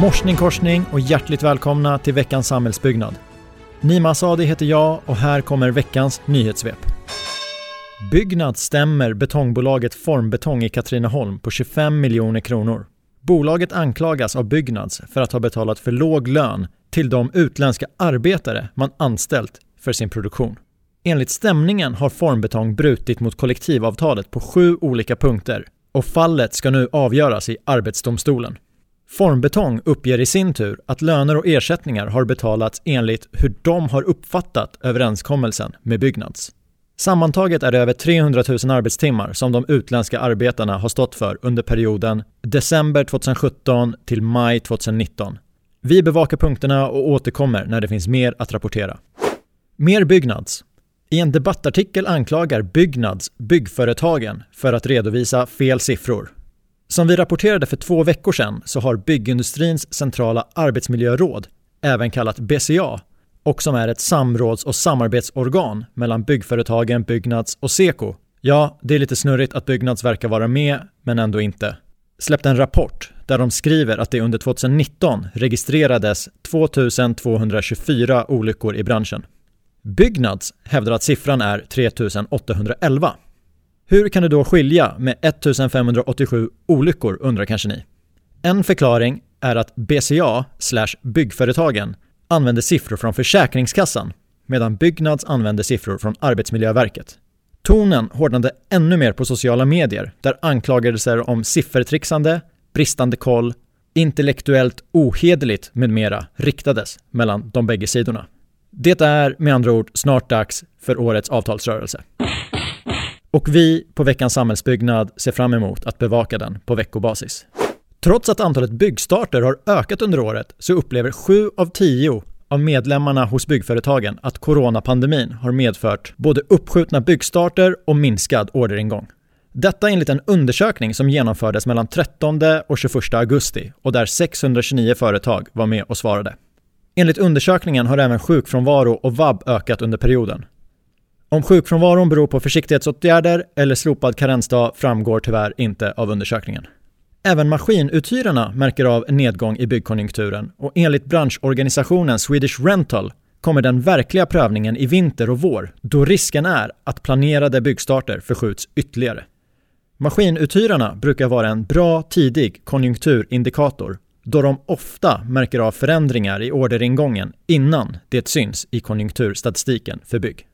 Morsning korsning och hjärtligt välkomna till veckans samhällsbyggnad. Nima Asadi heter jag och här kommer veckans nyhetssvep. Byggnads stämmer betongbolaget Formbetong i Katrineholm på 25 miljoner kronor. Bolaget anklagas av Byggnads för att ha betalat för låg lön till de utländska arbetare man anställt för sin produktion. Enligt stämningen har Formbetong brutit mot kollektivavtalet på sju olika punkter och fallet ska nu avgöras i Arbetsdomstolen. Formbetong uppger i sin tur att löner och ersättningar har betalats enligt hur de har uppfattat överenskommelsen med Byggnads. Sammantaget är det över 300 000 arbetstimmar som de utländska arbetarna har stått för under perioden december 2017 till maj 2019. Vi bevakar punkterna och återkommer när det finns mer att rapportera. Mer Byggnads. I en debattartikel anklagar Byggnads byggföretagen för att redovisa fel siffror. Som vi rapporterade för två veckor sedan så har Byggindustrins centrala arbetsmiljöråd, även kallat BCA, och som är ett samråds och samarbetsorgan mellan byggföretagen Byggnads och Seko. Ja, det är lite snurrigt att Byggnads verkar vara med, men ändå inte. Släppte en rapport där de skriver att det under 2019 registrerades 2224 olyckor i branschen. Byggnads hävdar att siffran är 3811. Hur kan det då skilja med 1587 olyckor undrar kanske ni? En förklaring är att BCA byggföretagen använder siffror från Försäkringskassan medan Byggnads använder siffror från Arbetsmiljöverket. Tonen hårdnade ännu mer på sociala medier där anklagelser om siffertrixande, bristande koll, intellektuellt ohederligt med mera riktades mellan de bägge sidorna. Det är med andra ord snart dags för årets avtalsrörelse. Och vi på veckans samhällsbyggnad ser fram emot att bevaka den på veckobasis. Trots att antalet byggstarter har ökat under året så upplever 7 av 10 av medlemmarna hos byggföretagen att coronapandemin har medfört både uppskjutna byggstarter och minskad orderingång. Detta enligt en undersökning som genomfördes mellan 13 och 21 augusti och där 629 företag var med och svarade. Enligt undersökningen har även sjukfrånvaro och vab ökat under perioden. Om sjukfrånvaron beror på försiktighetsåtgärder eller slopad karensdag framgår tyvärr inte av undersökningen. Även maskinuthyrarna märker av en nedgång i byggkonjunkturen och enligt branschorganisationen Swedish Rental kommer den verkliga prövningen i vinter och vår då risken är att planerade byggstarter förskjuts ytterligare. Maskinuthyrarna brukar vara en bra tidig konjunkturindikator då de ofta märker av förändringar i orderingången innan det syns i konjunkturstatistiken för bygg.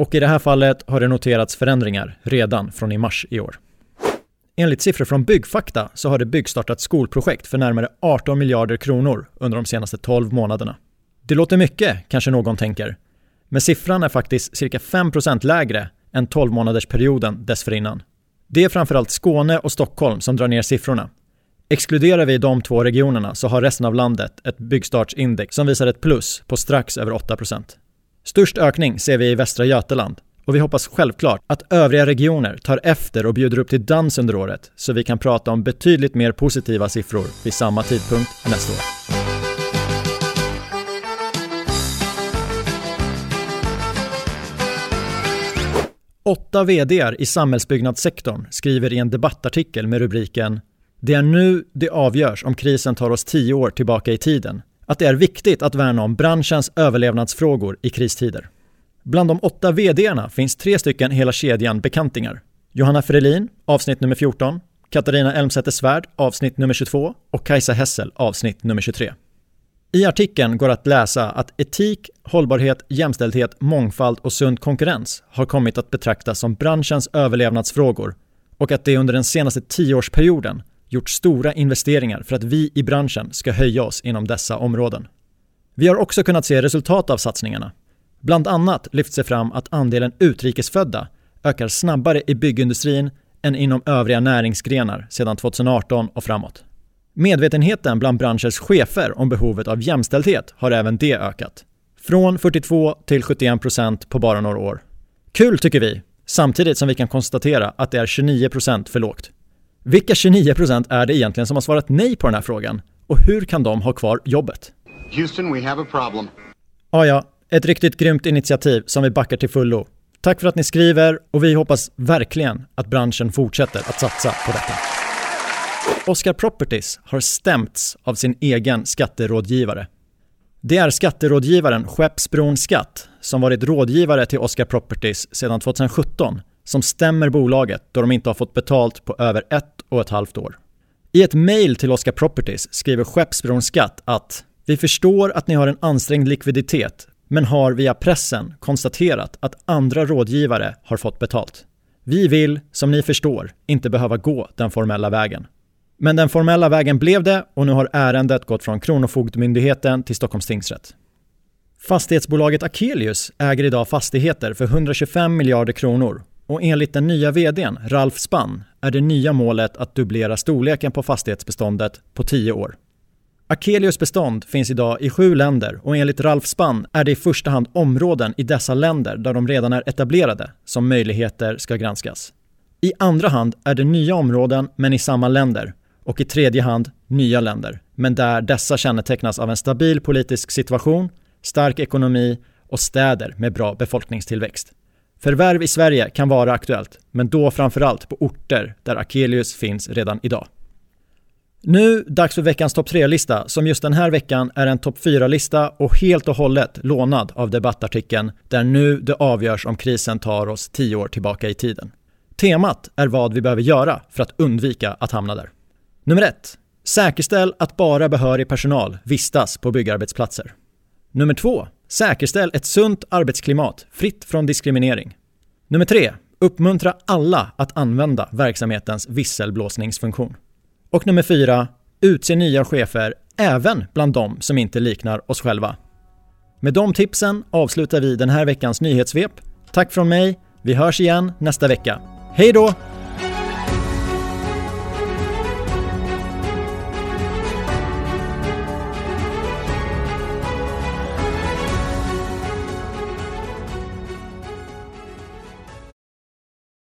Och i det här fallet har det noterats förändringar redan från i mars i år. Enligt siffror från Byggfakta så har det byggstartat skolprojekt för närmare 18 miljarder kronor under de senaste 12 månaderna. Det låter mycket, kanske någon tänker. Men siffran är faktiskt cirka 5% lägre än 12 månadersperioden dessförinnan. Det är framförallt Skåne och Stockholm som drar ner siffrorna. Exkluderar vi de två regionerna så har resten av landet ett byggstartsindex som visar ett plus på strax över 8%. Störst ökning ser vi i Västra Götaland och vi hoppas självklart att övriga regioner tar efter och bjuder upp till dans under året så vi kan prata om betydligt mer positiva siffror vid samma tidpunkt nästa år. Åtta VDR i samhällsbyggnadssektorn skriver i en debattartikel med rubriken “Det är nu det avgörs om krisen tar oss tio år tillbaka i tiden” att det är viktigt att värna om branschens överlevnadsfrågor i kristider. Bland de åtta VDarna finns tre stycken hela kedjan bekantingar. Johanna Frelin, avsnitt nummer 14, Katarina Elmsäter Svärd, avsnitt nummer 22 och Kajsa Hessel, avsnitt nummer 23. I artikeln går att läsa att etik, hållbarhet, jämställdhet, mångfald och sund konkurrens har kommit att betraktas som branschens överlevnadsfrågor och att det under den senaste tioårsperioden gjort stora investeringar för att vi i branschen ska höja oss inom dessa områden. Vi har också kunnat se resultat av satsningarna. Bland annat lyfts det fram att andelen utrikesfödda ökar snabbare i byggindustrin än inom övriga näringsgrenar sedan 2018 och framåt. Medvetenheten bland branschens chefer om behovet av jämställdhet har även det ökat. Från 42 till 71 procent på bara några år. Kul tycker vi, samtidigt som vi kan konstatera att det är 29 procent för lågt. Vilka 29 procent är det egentligen som har svarat nej på den här frågan? Och hur kan de ha kvar jobbet? Houston, we have a problem. Ah, ja, ett riktigt grymt initiativ som vi backar till fullo. Tack för att ni skriver och vi hoppas verkligen att branschen fortsätter att satsa på detta. Oscar Properties har stämts av sin egen skatterådgivare. Det är skatterådgivaren Skeppsbron Skatt, som varit rådgivare till Oscar Properties sedan 2017, som stämmer bolaget då de inte har fått betalt på över ett och ett halvt år. I ett mejl till Oscar Properties skriver Skeppsbron Skatt att “Vi förstår att ni har en ansträngd likviditet, men har via pressen konstaterat att andra rådgivare har fått betalt. Vi vill, som ni förstår, inte behöva gå den formella vägen. Men den formella vägen blev det och nu har ärendet gått från Kronofogdemyndigheten till Stockholms tingsrätt. Fastighetsbolaget Akelius äger idag fastigheter för 125 miljarder kronor och enligt den nya vdn Ralf Spann är det nya målet att dubblera storleken på fastighetsbeståndet på 10 år. Akelius bestånd finns idag i sju länder och enligt Ralf Spann är det i första hand områden i dessa länder där de redan är etablerade som möjligheter ska granskas. I andra hand är det nya områden men i samma länder och i tredje hand nya länder, men där dessa kännetecknas av en stabil politisk situation, stark ekonomi och städer med bra befolkningstillväxt. Förvärv i Sverige kan vara aktuellt, men då framförallt på orter där Akelius finns redan idag. Nu dags för veckans topp 3-lista som just den här veckan är en topp 4-lista och helt och hållet lånad av debattartikeln där nu det avgörs om krisen tar oss 10 år tillbaka i tiden. Temat är vad vi behöver göra för att undvika att hamna där. Nummer 1. Säkerställ att bara behörig personal vistas på byggarbetsplatser. Nummer 2. Säkerställ ett sunt arbetsklimat fritt från diskriminering. Nummer 3. Uppmuntra alla att använda verksamhetens visselblåsningsfunktion. Och nummer 4. Utse nya chefer även bland de som inte liknar oss själva. Med de tipsen avslutar vi den här veckans nyhetssvep. Tack från mig. Vi hörs igen nästa vecka. Hej då!